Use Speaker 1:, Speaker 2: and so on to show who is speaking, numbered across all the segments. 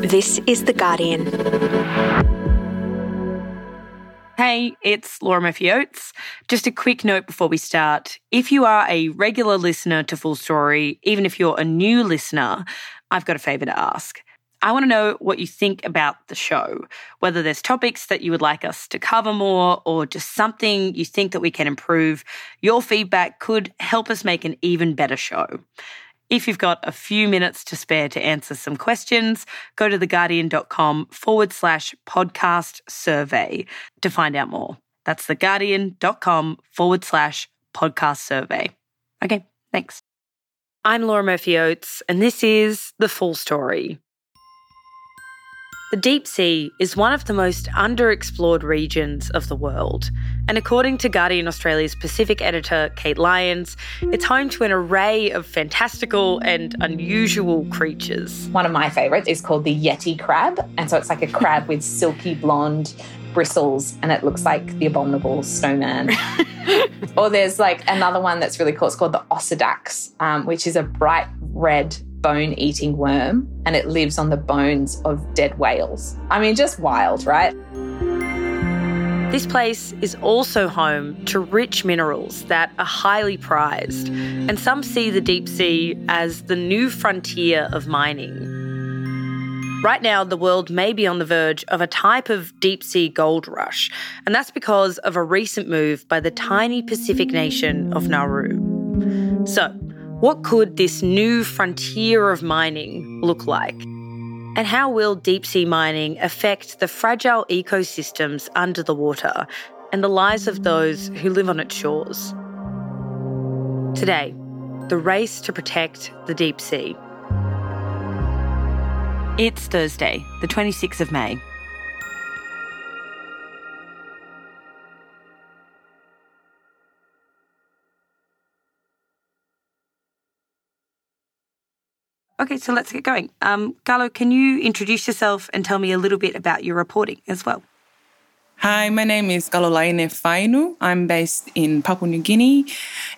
Speaker 1: This is The Guardian.
Speaker 2: Hey, it's Laura Murphy Oates. Just a quick note before we start. If you are a regular listener to Full Story, even if you're a new listener, I've got a favour to ask. I want to know what you think about the show, whether there's topics that you would like us to cover more or just something you think that we can improve. Your feedback could help us make an even better show. If you've got a few minutes to spare to answer some questions, go to theguardian.com forward slash podcast survey to find out more. That's theguardian.com forward slash podcast survey. Okay, thanks. I'm Laura Murphy Oates, and this is The Full Story. The deep sea is one of the most underexplored regions of the world. And according to Guardian Australia's Pacific editor, Kate Lyons, it's home to an array of fantastical and unusual creatures.
Speaker 3: One of my favourites is called the Yeti crab. And so it's like a crab with silky blonde bristles and it looks like the abominable snowman. or there's like another one that's really cool. It's called the Osedax, um, which is a bright red bone eating worm and it lives on the bones of dead whales. I mean, just wild, right?
Speaker 2: This place is also home to rich minerals that are highly prized, and some see the deep sea as the new frontier of mining. Right now, the world may be on the verge of a type of deep sea gold rush, and that's because of a recent move by the tiny Pacific nation of Nauru. So, what could this new frontier of mining look like? And how will deep sea mining affect the fragile ecosystems under the water and the lives of those who live on its shores? Today, the race to protect the deep sea. It's Thursday, the 26th of May. Okay, so let's get going. Um, Galo, can you introduce yourself and tell me a little bit about your reporting as well?
Speaker 4: Hi, my name is Kalolaine Fainu. I'm based in Papua New Guinea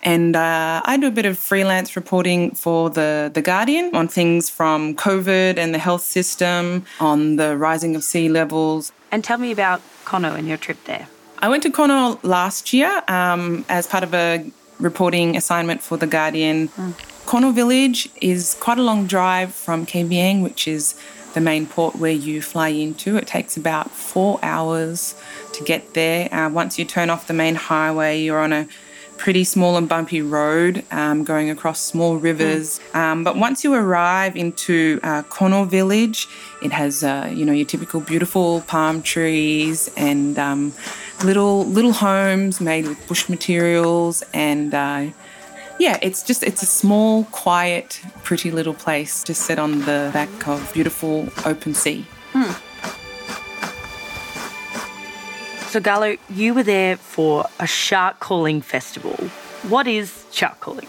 Speaker 4: and uh, I do a bit of freelance reporting for the, the Guardian on things from COVID and the health system, on the rising of sea levels.
Speaker 2: And tell me about Kono and your trip there.
Speaker 4: I went to Kono last year um, as part of a reporting assignment for the Guardian. Mm. Kono Village is quite a long drive from Kavieng, which is the main port where you fly into. It takes about four hours to get there. Uh, once you turn off the main highway, you're on a pretty small and bumpy road um, going across small rivers. Mm. Um, but once you arrive into uh, Village, it has uh, you know your typical beautiful palm trees and um, little little homes made with bush materials and uh, yeah, it's just it's a small, quiet, pretty little place to sit on the back of beautiful open sea. Hmm.
Speaker 2: So Galo, you were there for a shark calling festival. What is shark calling?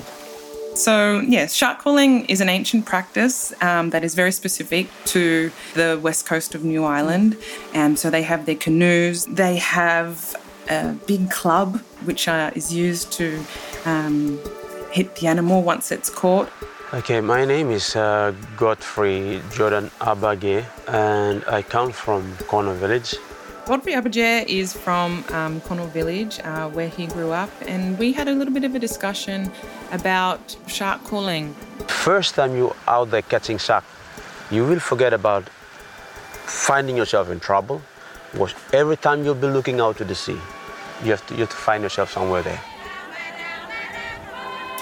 Speaker 4: So, yes, shark calling is an ancient practice um, that is very specific to the west coast of New Ireland. And so they have their canoes, they have a big club which uh, is used to um, hit the animal once it's caught.
Speaker 5: Okay, my name is uh, Godfrey Jordan Abage, and I come from Kono Village.
Speaker 4: Godfrey Abage is from um, Kono Village, uh, where he grew up, and we had a little bit of a discussion about shark calling.
Speaker 5: First time you're out there catching shark, you will forget about finding yourself in trouble. Was every time you'll be looking out to the sea, you have to, you have to find yourself somewhere there.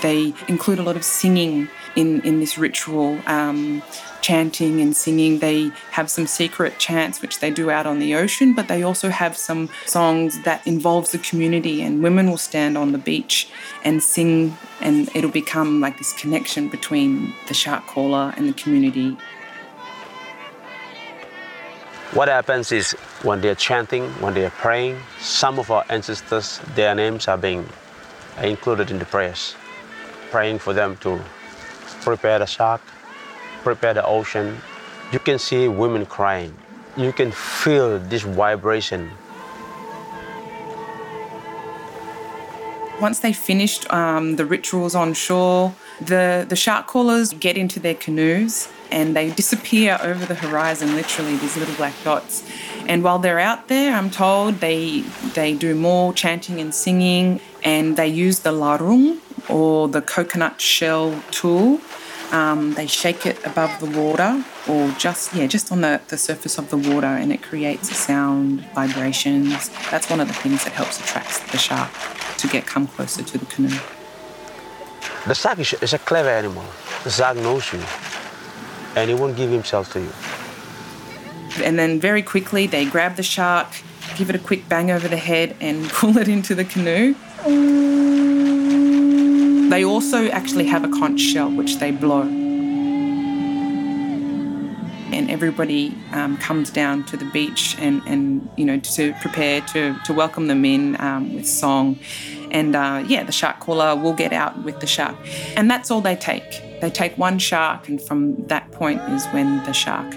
Speaker 4: They include a lot of singing in, in this ritual, um, chanting and singing. They have some secret chants which they do out on the ocean, but they also have some songs that involves the community and women will stand on the beach and sing and it'll become like this connection between the shark caller and the community.
Speaker 5: What happens is when they're chanting, when they're praying, some of our ancestors, their names are being included in the prayers praying for them to prepare the shark, prepare the ocean. You can see women crying. You can feel this vibration.
Speaker 4: Once they finished um, the rituals on shore, the, the shark callers get into their canoes and they disappear over the horizon, literally, these little black dots. And while they're out there, I'm told they they do more chanting and singing, and they use the larung or the coconut shell tool. Um, they shake it above the water, or just yeah, just on the, the surface of the water, and it creates a sound, vibrations. That's one of the things that helps attract the shark to get come closer to the canoe.
Speaker 5: The shark is, is a clever animal. The shark knows you, and he won't give himself to you.
Speaker 4: And then very quickly they grab the shark, give it a quick bang over the head, and pull it into the canoe. They also actually have a conch shell which they blow. And everybody um, comes down to the beach and, and you know to prepare to, to welcome them in um, with song. And uh, yeah, the shark caller will get out with the shark. And that's all they take. They take one shark, and from that point is when the shark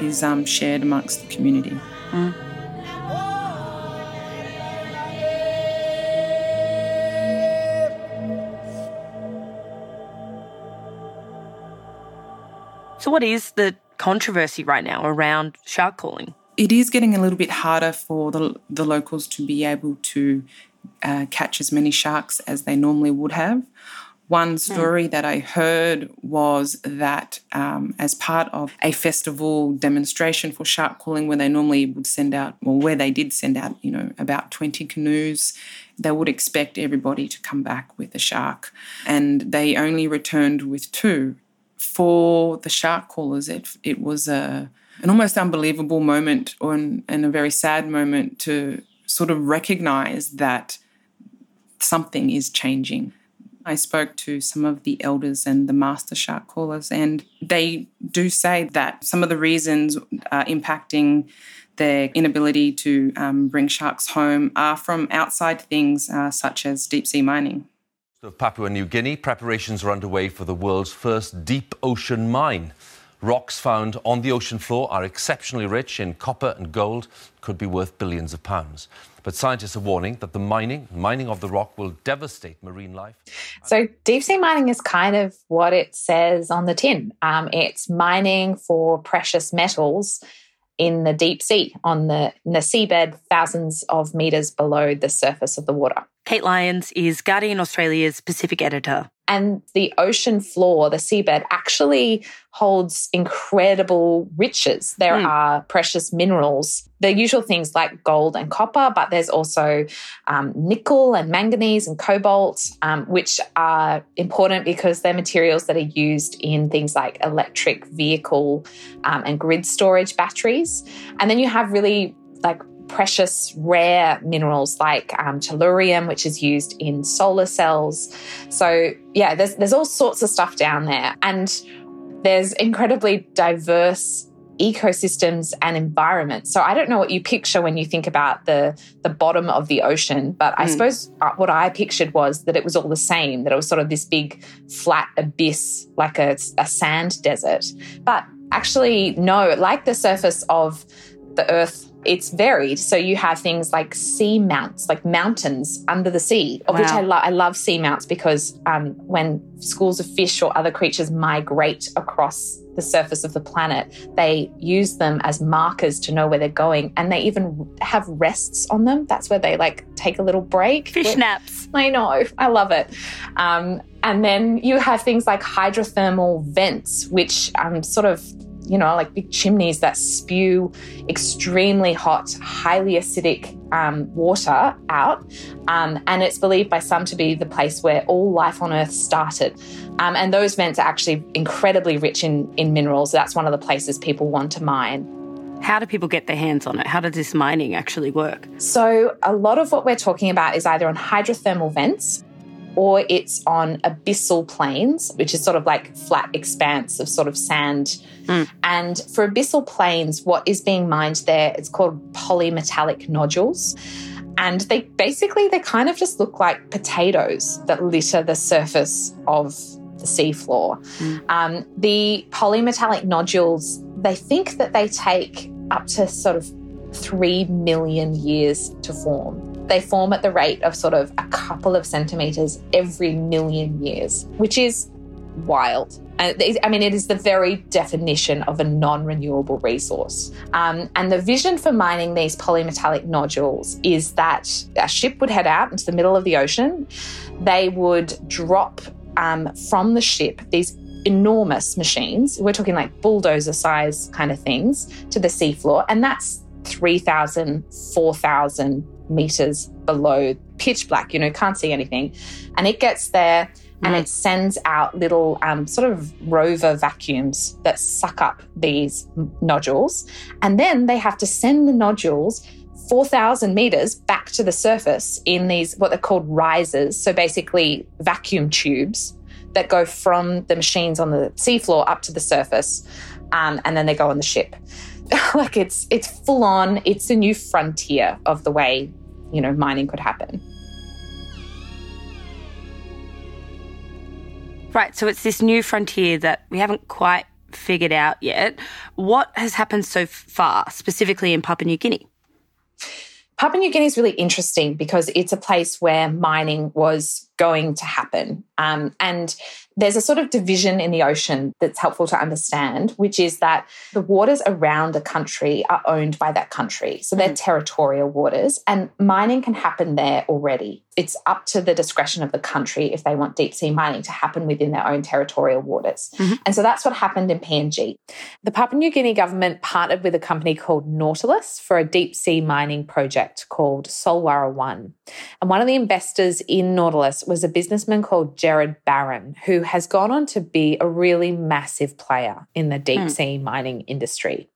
Speaker 4: is um, shared amongst the community. Mm.
Speaker 2: So, what is the controversy right now around shark calling?
Speaker 4: It is getting a little bit harder for the, the locals to be able to uh, catch as many sharks as they normally would have. One hmm. story that I heard was that um, as part of a festival demonstration for shark calling, where they normally would send out, or where they did send out, you know, about 20 canoes, they would expect everybody to come back with a shark. And they only returned with two. For the shark callers, it, it was a, an almost unbelievable moment or an, and a very sad moment to sort of recognize that something is changing I spoke to some of the elders and the master shark callers, and they do say that some of the reasons uh, impacting their inability to um, bring sharks home are from outside things uh, such as deep sea mining.
Speaker 1: Of Papua New Guinea, preparations are underway for the world's first deep ocean mine. Rocks found on the ocean floor are exceptionally rich in copper and gold, could be worth billions of pounds. But scientists are warning that the mining, mining of the rock, will devastate marine life.
Speaker 3: So, deep sea mining is kind of what it says on the tin. Um, it's mining for precious metals in the deep sea, on the, the seabed, thousands of meters below the surface of the water.
Speaker 2: Kate Lyons is Guardian Australia's Pacific editor.
Speaker 3: And the ocean floor, the seabed, actually holds incredible riches. There mm. are precious minerals, the usual things like gold and copper, but there's also um, nickel and manganese and cobalt, um, which are important because they're materials that are used in things like electric vehicle um, and grid storage batteries. And then you have really like precious rare minerals like um, tellurium, which is used in solar cells. So yeah, there's there's all sorts of stuff down there, and there's incredibly diverse ecosystems and environments. So I don't know what you picture when you think about the the bottom of the ocean, but I mm. suppose uh, what I pictured was that it was all the same, that it was sort of this big flat abyss like a, a sand desert. But actually no, like the surface of the earth it's varied. So you have things like sea mounts, like mountains under the sea, of wow. which I, lo- I love sea mounts because um, when schools of fish or other creatures migrate across the surface of the planet, they use them as markers to know where they're going. And they even have rests on them. That's where they like take a little break.
Speaker 2: Fish naps.
Speaker 3: I know. I love it. Um, and then you have things like hydrothermal vents, which um, sort of you know, like big chimneys that spew extremely hot, highly acidic um, water out. Um, and it's believed by some to be the place where all life on Earth started. Um, and those vents are actually incredibly rich in, in minerals. That's one of the places people want to mine.
Speaker 2: How do people get their hands on it? How does this mining actually work?
Speaker 3: So, a lot of what we're talking about is either on hydrothermal vents, or it's on abyssal plains, which is sort of like flat expanse of sort of sand. Mm. And for abyssal plains, what is being mined there, it's called polymetallic nodules. And they basically they kind of just look like potatoes that litter the surface of the seafloor. Mm. Um, the polymetallic nodules, they think that they take up to sort of three million years to form. They form at the rate of sort of a couple of centimeters every million years, which is wild. Uh, I mean, it is the very definition of a non renewable resource. Um, and the vision for mining these polymetallic nodules is that a ship would head out into the middle of the ocean. They would drop um, from the ship these enormous machines. We're talking like bulldozer size kind of things to the seafloor. And that's 3,000, 4,000 meters below pitch black, you know, can't see anything. And it gets there and mm. it sends out little um, sort of rover vacuums that suck up these nodules. And then they have to send the nodules 4,000 meters back to the surface in these, what they're called risers. So basically, vacuum tubes that go from the machines on the seafloor up to the surface. Um, and then they go on the ship. like it's it's full on. It's a new frontier of the way you know mining could happen.
Speaker 2: Right. So it's this new frontier that we haven't quite figured out yet. What has happened so far, specifically in Papua New Guinea?
Speaker 3: Papua New Guinea is really interesting because it's a place where mining was going to happen. Um, and there's a sort of division in the ocean that's helpful to understand, which is that the waters around a country are owned by that country. So they're mm. territorial waters, and mining can happen there already. It's up to the discretion of the country if they want deep sea mining to happen within their own territorial waters. Mm-hmm. And so that's what happened in PNG. The Papua New Guinea government partnered with a company called Nautilus for a deep sea mining project called Solwara One. And one of the investors in Nautilus was a businessman called Gerard Barron, who has gone on to be a really massive player in the deep mm. sea mining industry.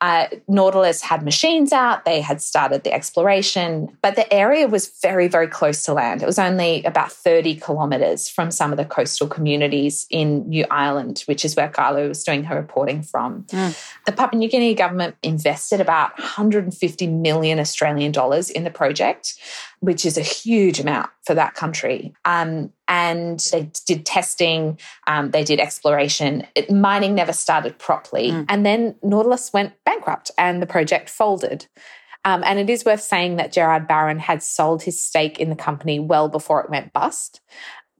Speaker 3: Uh, Nautilus had machines out, they had started the exploration, but the area was very, very close to land. It was only about 30 kilometres from some of the coastal communities in New Ireland, which is where Carlo was doing her reporting from. Mm. The Papua New Guinea government invested about 150 million Australian dollars in the project which is a huge amount for that country. Um, and they did testing, um, they did exploration. It, mining never started properly. Mm. And then Nautilus went bankrupt and the project folded. Um, and it is worth saying that Gerard Barron had sold his stake in the company well before it went bust.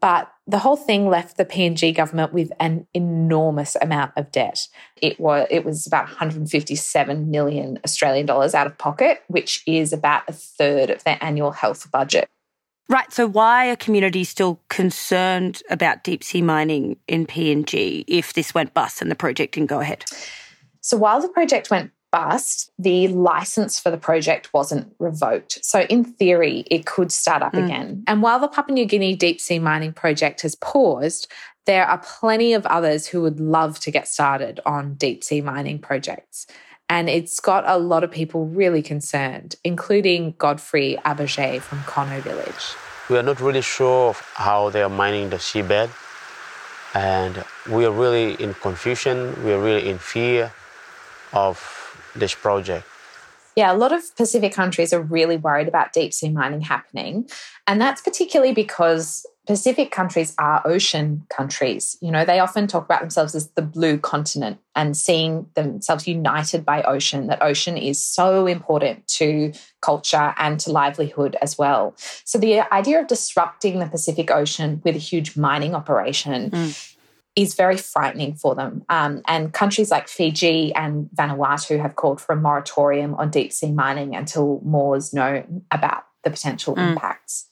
Speaker 3: But the whole thing left the PNG government with an enormous amount of debt. It was it was about 157 million Australian dollars out of pocket, which is about a third of their annual health budget.
Speaker 2: Right. So why are communities still concerned about deep sea mining in PNG if this went bust and the project didn't go ahead?
Speaker 3: So while the project went bust, the license for the project wasn't revoked. So, in theory, it could start up mm. again. And while the Papua New Guinea deep sea mining project has paused, there are plenty of others who would love to get started on deep sea mining projects. And it's got a lot of people really concerned, including Godfrey Aberge from Kono Village.
Speaker 5: We are not really sure how they are mining the seabed. And we are really in confusion. We are really in fear of this project?
Speaker 3: Yeah, a lot of Pacific countries are really worried about deep sea mining happening. And that's particularly because Pacific countries are ocean countries. You know, they often talk about themselves as the blue continent and seeing themselves united by ocean, that ocean is so important to culture and to livelihood as well. So the idea of disrupting the Pacific Ocean with a huge mining operation mm is very frightening for them. Um, and countries like Fiji and Vanuatu have called for a moratorium on deep sea mining until more is known about the potential mm. impacts.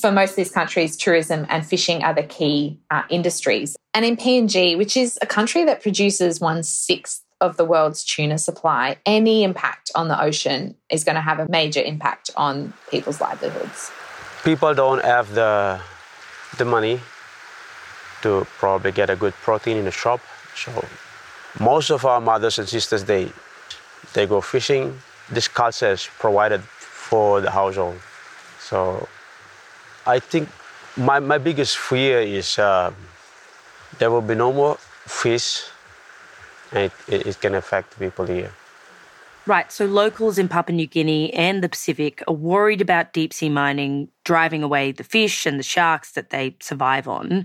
Speaker 3: For most of these countries, tourism and fishing are the key uh, industries. And in PNG, which is a country that produces one sixth of the world's tuna supply, any impact on the ocean is going to have a major impact on people's livelihoods.
Speaker 5: People don't have the the money to probably get a good protein in the shop. So most of our mothers and sisters they they go fishing. This culture is provided for the household. So I think my, my biggest fear is uh, there will be no more fish and it, it can affect people here.
Speaker 2: Right, so locals in Papua New Guinea and the Pacific are worried about deep sea mining driving away the fish and the sharks that they survive on.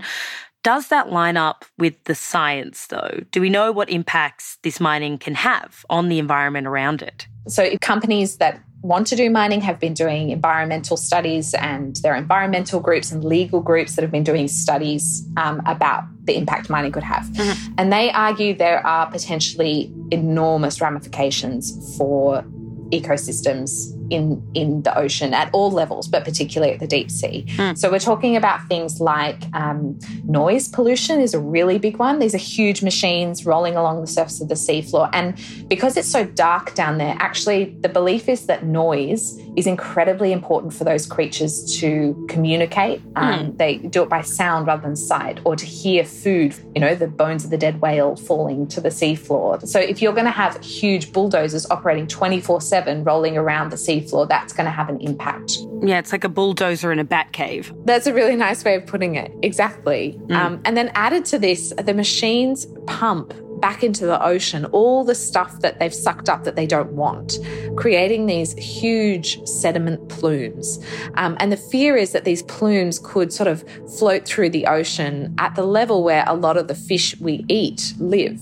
Speaker 2: Does that line up with the science, though? Do we know what impacts this mining can have on the environment around it?
Speaker 3: So, companies that want to do mining have been doing environmental studies, and there are environmental groups and legal groups that have been doing studies um, about the impact mining could have. Mm-hmm. And they argue there are potentially enormous ramifications for ecosystems in in the ocean at all levels, but particularly at the deep sea. Mm. So we're talking about things like um, noise pollution is a really big one. These are huge machines rolling along the surface of the seafloor, and because it's so dark down there, actually the belief is that noise is incredibly important for those creatures to communicate. Um, mm. They do it by sound rather than sight, or to hear food. You know, the bones of the dead whale falling to the seafloor. So if you're going to have huge bulldozers operating 24 seven rolling around the sea seafloor, that's going to have an impact.
Speaker 2: Yeah, it's like a bulldozer in a bat cave.
Speaker 3: That's a really nice way of putting it. Exactly. Mm. Um, and then added to this, the machines pump back into the ocean all the stuff that they've sucked up that they don't want, creating these huge sediment plumes. Um, and the fear is that these plumes could sort of float through the ocean at the level where a lot of the fish we eat live.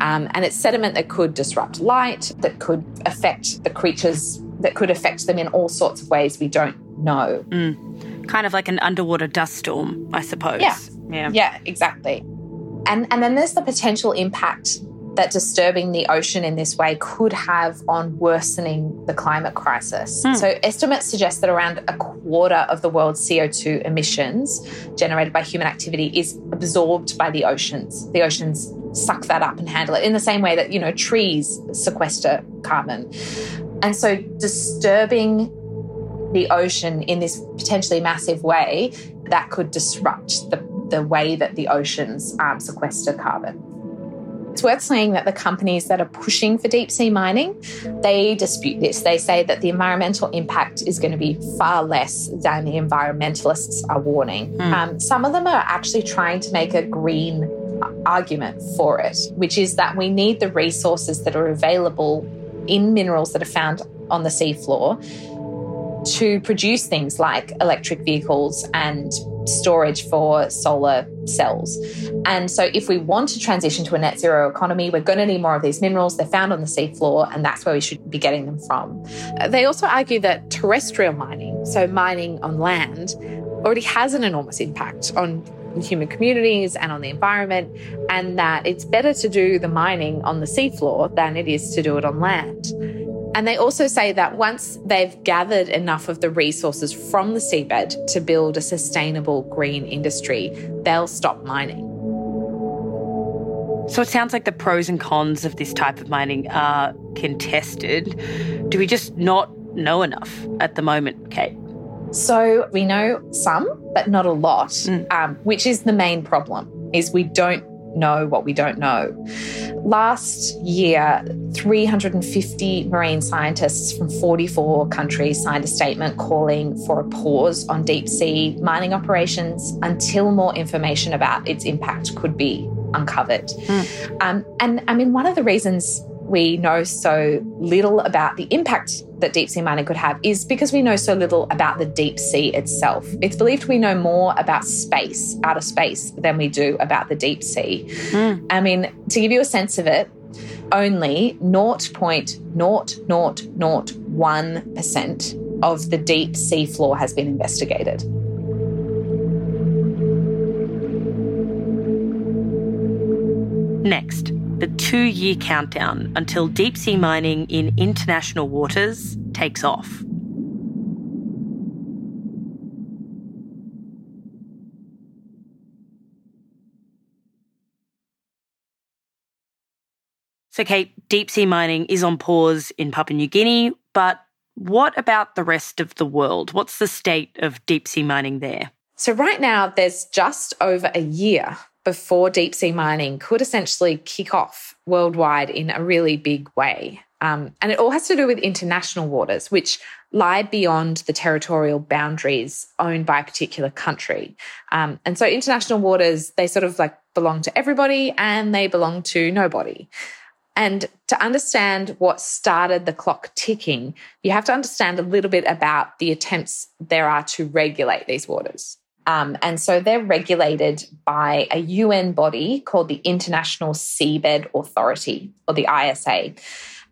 Speaker 3: Um, and it's sediment that could disrupt light, that could affect the creatures that could affect them in all sorts of ways we don't know.
Speaker 2: Mm. Kind of like an underwater dust storm, I suppose.
Speaker 3: Yeah. Yeah. Yeah, exactly. And and then there's the potential impact that disturbing the ocean in this way could have on worsening the climate crisis. Mm. So, estimates suggest that around a quarter of the world's CO2 emissions generated by human activity is absorbed by the oceans. The oceans suck that up and handle it in the same way that, you know, trees sequester carbon. And so disturbing the ocean in this potentially massive way that could disrupt the, the way that the oceans um, sequester carbon. It's worth saying that the companies that are pushing for deep sea mining, they dispute this. They say that the environmental impact is going to be far less than the environmentalists are warning. Mm. Um, some of them are actually trying to make a green argument for it, which is that we need the resources that are available in minerals that are found on the seafloor to produce things like electric vehicles and storage for solar cells. And so, if we want to transition to a net zero economy, we're going to need more of these minerals. They're found on the seafloor, and that's where we should be getting them from. They also argue that terrestrial mining, so mining on land, already has an enormous impact on human communities and on the environment, and that it's better to do the mining on the seafloor than it is to do it on land. And they also say that once they've gathered enough of the resources from the seabed to build a sustainable green industry, they'll stop mining.
Speaker 2: So it sounds like the pros and cons of this type of mining are contested. Do we just not know enough at the moment, Kate?
Speaker 3: So we know some, but not a lot, mm. um, which is the main problem. Is we don't know what we don't know. Last year, 350 marine scientists from 44 countries signed a statement calling for a pause on deep sea mining operations until more information about its impact could be uncovered. Mm. Um, and I mean, one of the reasons we know so little about the impact that deep sea mining could have is because we know so little about the deep sea itself. It's believed we know more about space, outer space, than we do about the deep sea. Mm. I mean, to give you a sense of it, only 0.00001% of the deep sea floor has been investigated.
Speaker 2: Next the two year countdown until deep sea mining in international waters takes off. So, Kate, deep sea mining is on pause in Papua New Guinea, but what about the rest of the world? What's the state of deep sea mining there?
Speaker 3: So, right now, there's just over a year before deep sea mining could essentially kick off worldwide in a really big way. Um, and it all has to do with international waters, which lie beyond the territorial boundaries owned by a particular country. Um, and so international waters, they sort of like belong to everybody and they belong to nobody. And to understand what started the clock ticking, you have to understand a little bit about the attempts there are to regulate these waters. Um, and so they're regulated by a UN body called the International Seabed Authority, or the ISA.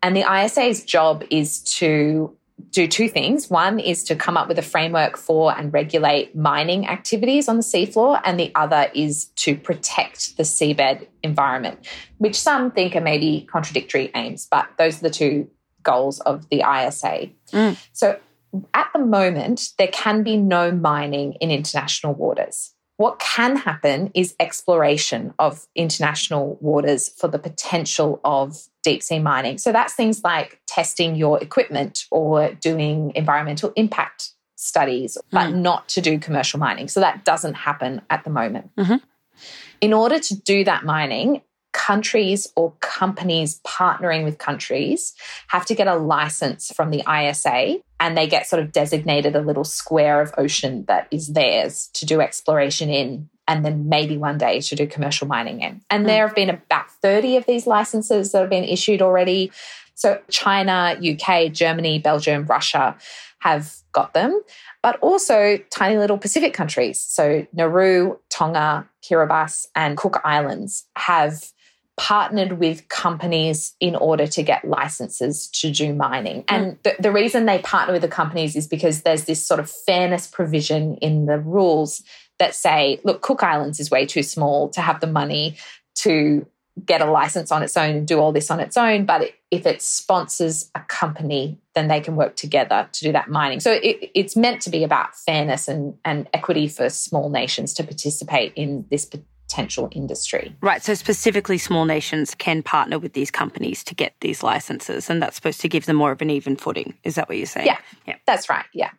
Speaker 3: And the ISA's job is to do two things. One is to come up with a framework for and regulate mining activities on the seafloor, and the other is to protect the seabed environment, which some think are maybe contradictory aims, but those are the two goals of the ISA. Mm. So at the moment, there can be no mining in international waters. What can happen is exploration of international waters for the potential of deep sea mining. So that's things like testing your equipment or doing environmental impact studies, but mm. not to do commercial mining. So that doesn't happen at the moment. Mm-hmm. In order to do that mining, countries or companies partnering with countries have to get a license from the ISA and they get sort of designated a little square of ocean that is theirs to do exploration in and then maybe one day to do commercial mining in. And mm. there have been about 30 of these licenses that have been issued already. So China, UK, Germany, Belgium, Russia have got them, but also tiny little Pacific countries. So Nauru, Tonga, Kiribati, and Cook Islands have partnered with companies in order to get licenses to do mining. Mm. And the, the reason they partner with the companies is because there's this sort of fairness provision in the rules that say, look, Cook Islands is way too small to have the money to get a license on its own and do all this on its own. But if it sponsors a company, then they can work together to do that mining. So it, it's meant to be about fairness and, and equity for small nations to participate in this potential industry.
Speaker 2: Right. So, specifically, small nations can partner with these companies to get these licenses, and that's supposed to give them more of an even footing. Is that what you're saying?
Speaker 3: Yeah. Yeah. That's right. Yeah.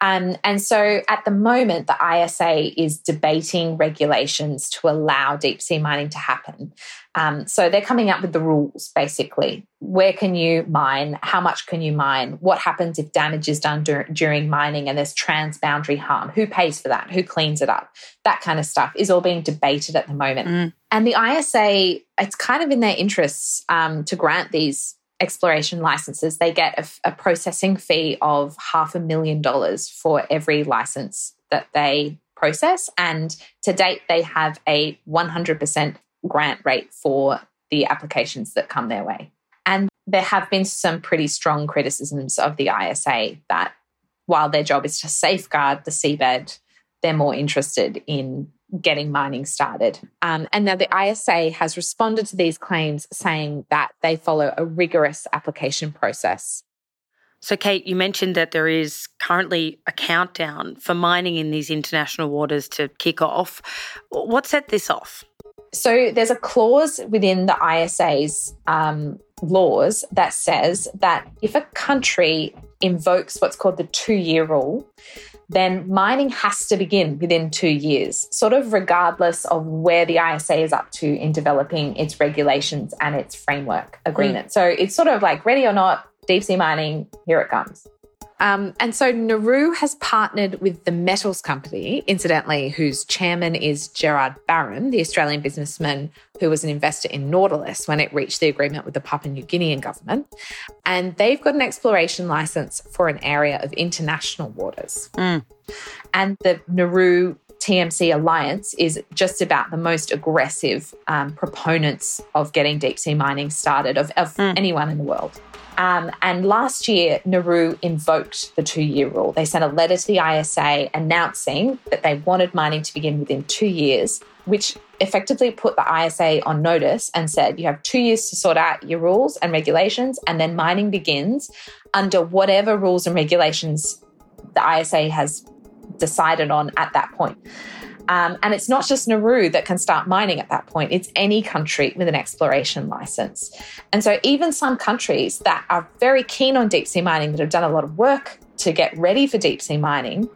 Speaker 3: Um, and so, at the moment, the ISA is debating regulations to allow deep sea mining to happen. Um, so they're coming up with the rules basically. Where can you mine? How much can you mine? What happens if damage is done dur- during mining and there's transboundary harm? Who pays for that? Who cleans it up? That kind of stuff is all being debated at the moment. Mm. And the ISA, it's kind of in their interests um, to grant these exploration licenses. They get a, a processing fee of half a million dollars for every license that they process. And to date, they have a 100% grant rate for the applications that come their way. And there have been some pretty strong criticisms of the ISA that while their job is to safeguard the seabed, they're more interested in getting mining started. Um, and now the ISA has responded to these claims saying that they follow a rigorous application process.
Speaker 2: So, Kate, you mentioned that there is currently a countdown for mining in these international waters to kick off. What set this off?
Speaker 3: So there's a clause within the ISA's um, laws that says that if a country invokes what's called the two year rule, then mining has to begin within two years, sort of regardless of where the ISA is up to in developing its regulations and its framework agreement. Mm. So it's sort of like ready or not, deep sea mining, here it comes. Um, and so Nauru has partnered with the Metals Company, incidentally, whose chairman is Gerard Barron, the Australian businessman who was an investor in Nautilus when it reached the agreement with the Papua New Guinean government. And they've got an exploration license for an area of international waters. Mm. And the Nauru TMC Alliance is just about the most aggressive um, proponents of getting deep sea mining started of, of mm. anyone in the world. Um, and last year, Nauru invoked the two year rule. They sent a letter to the ISA announcing that they wanted mining to begin within two years, which effectively put the ISA on notice and said, you have two years to sort out your rules and regulations, and then mining begins under whatever rules and regulations the ISA has decided on at that point. Um, and it's not just Nauru that can start mining at that point, it's any country with an exploration license. And so, even some countries that are very keen on deep sea mining, that have done a lot of work to get ready for deep sea mining,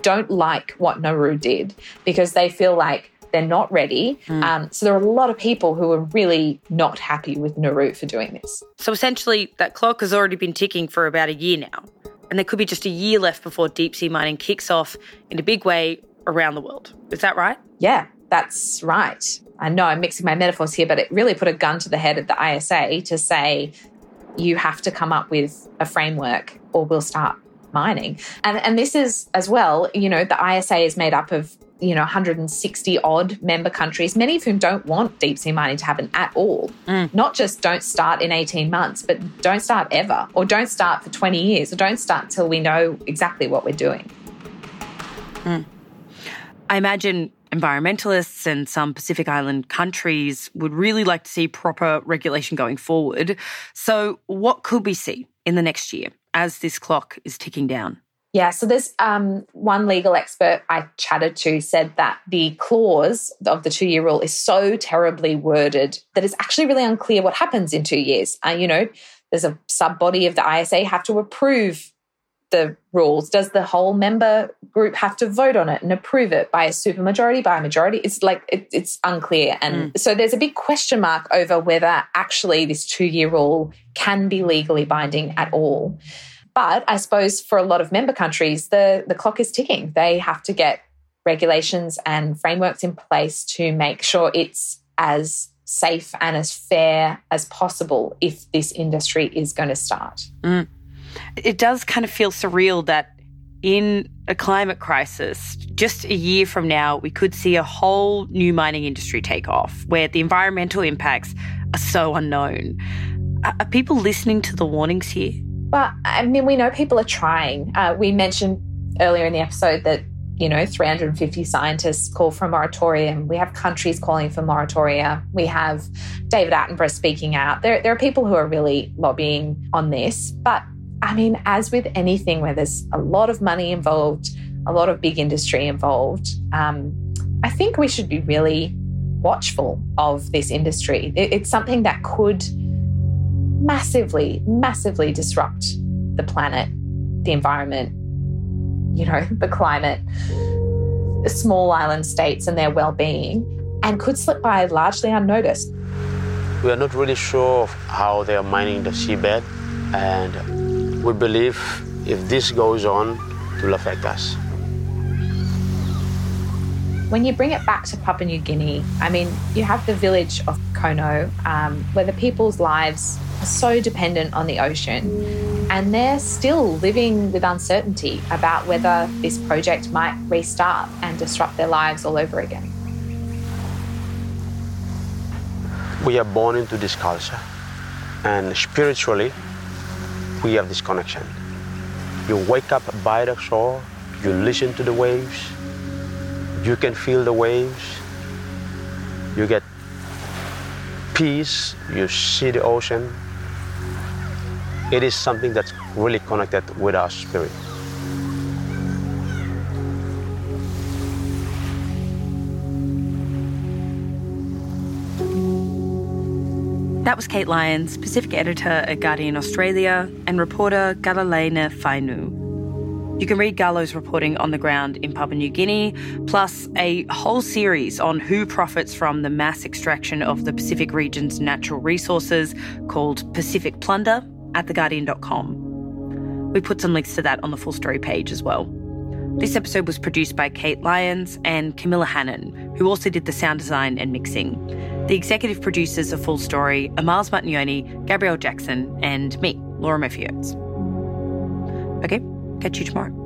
Speaker 3: don't like what Nauru did because they feel like they're not ready. Mm. Um, so there are a lot of people who are really not happy with Nauru for doing this.
Speaker 2: So essentially, that clock has already been ticking for about a year now. And there could be just a year left before deep sea mining kicks off in a big way around the world. Is that right?
Speaker 3: Yeah, that's right. I know I'm mixing my metaphors here, but it really put a gun to the head of the ISA to say you have to come up with a framework or we'll start mining. And and this is as well, you know, the ISA is made up of you know 160 odd member countries many of whom don't want deep sea mining to happen at all mm. not just don't start in 18 months but don't start ever or don't start for 20 years or don't start till we know exactly what we're doing
Speaker 2: mm. i imagine environmentalists and some Pacific Island countries would really like to see proper regulation going forward. So, what could we see in the next year as this clock is ticking down?
Speaker 3: Yeah, so there's um, one legal expert I chatted to said that the clause of the two year rule is so terribly worded that it's actually really unclear what happens in two years. Uh, you know, there's a sub body of the ISA have to approve the rules. Does the whole member group have to vote on it and approve it by a supermajority, by a majority? It's like it, it's unclear. And mm. so there's a big question mark over whether actually this two year rule can be legally binding at all. But I suppose for a lot of member countries, the, the clock is ticking. They have to get regulations and frameworks in place to make sure it's as safe and as fair as possible if this industry is going to start.
Speaker 2: Mm. It does kind of feel surreal that in a climate crisis, just a year from now, we could see a whole new mining industry take off where the environmental impacts are so unknown. Are people listening to the warnings here?
Speaker 3: Well, I mean, we know people are trying. Uh, we mentioned earlier in the episode that, you know, 350 scientists call for a moratorium. We have countries calling for moratoria. We have David Attenborough speaking out. There, there are people who are really lobbying on this. But I mean, as with anything where there's a lot of money involved, a lot of big industry involved, um, I think we should be really watchful of this industry. It, it's something that could massively, massively disrupt the planet, the environment, you know, the climate, the small island states and their well being, and could slip by largely unnoticed.
Speaker 5: We are not really sure of how they are mining the seabed, and we believe if this goes on, it will affect us.
Speaker 3: When you bring it back to Papua New Guinea, I mean, you have the village of Kono, um, where the people's lives so dependent on the ocean. And they're still living with uncertainty about whether this project might restart and disrupt their lives all over again.
Speaker 5: We are born into this culture, and spiritually, we have this connection. You wake up by the shore, you listen to the waves, you can feel the waves, you get peace, you see the ocean, it is something that's really connected with our spirit.
Speaker 2: That was Kate Lyons, Pacific editor at Guardian Australia, and reporter Kalolaine Fainu. You can read Gallo's reporting on the ground in Papua New Guinea, plus a whole series on who profits from the mass extraction of the Pacific region's natural resources called Pacific Plunder at theguardian.com. We put some links to that on the full story page as well. This episode was produced by Kate Lyons and Camilla Hannon, who also did the sound design and mixing. The executive producers of Full Story are Miles Martignoni, Gabrielle Jackson, and me, Laura Murphy Okay, catch you tomorrow.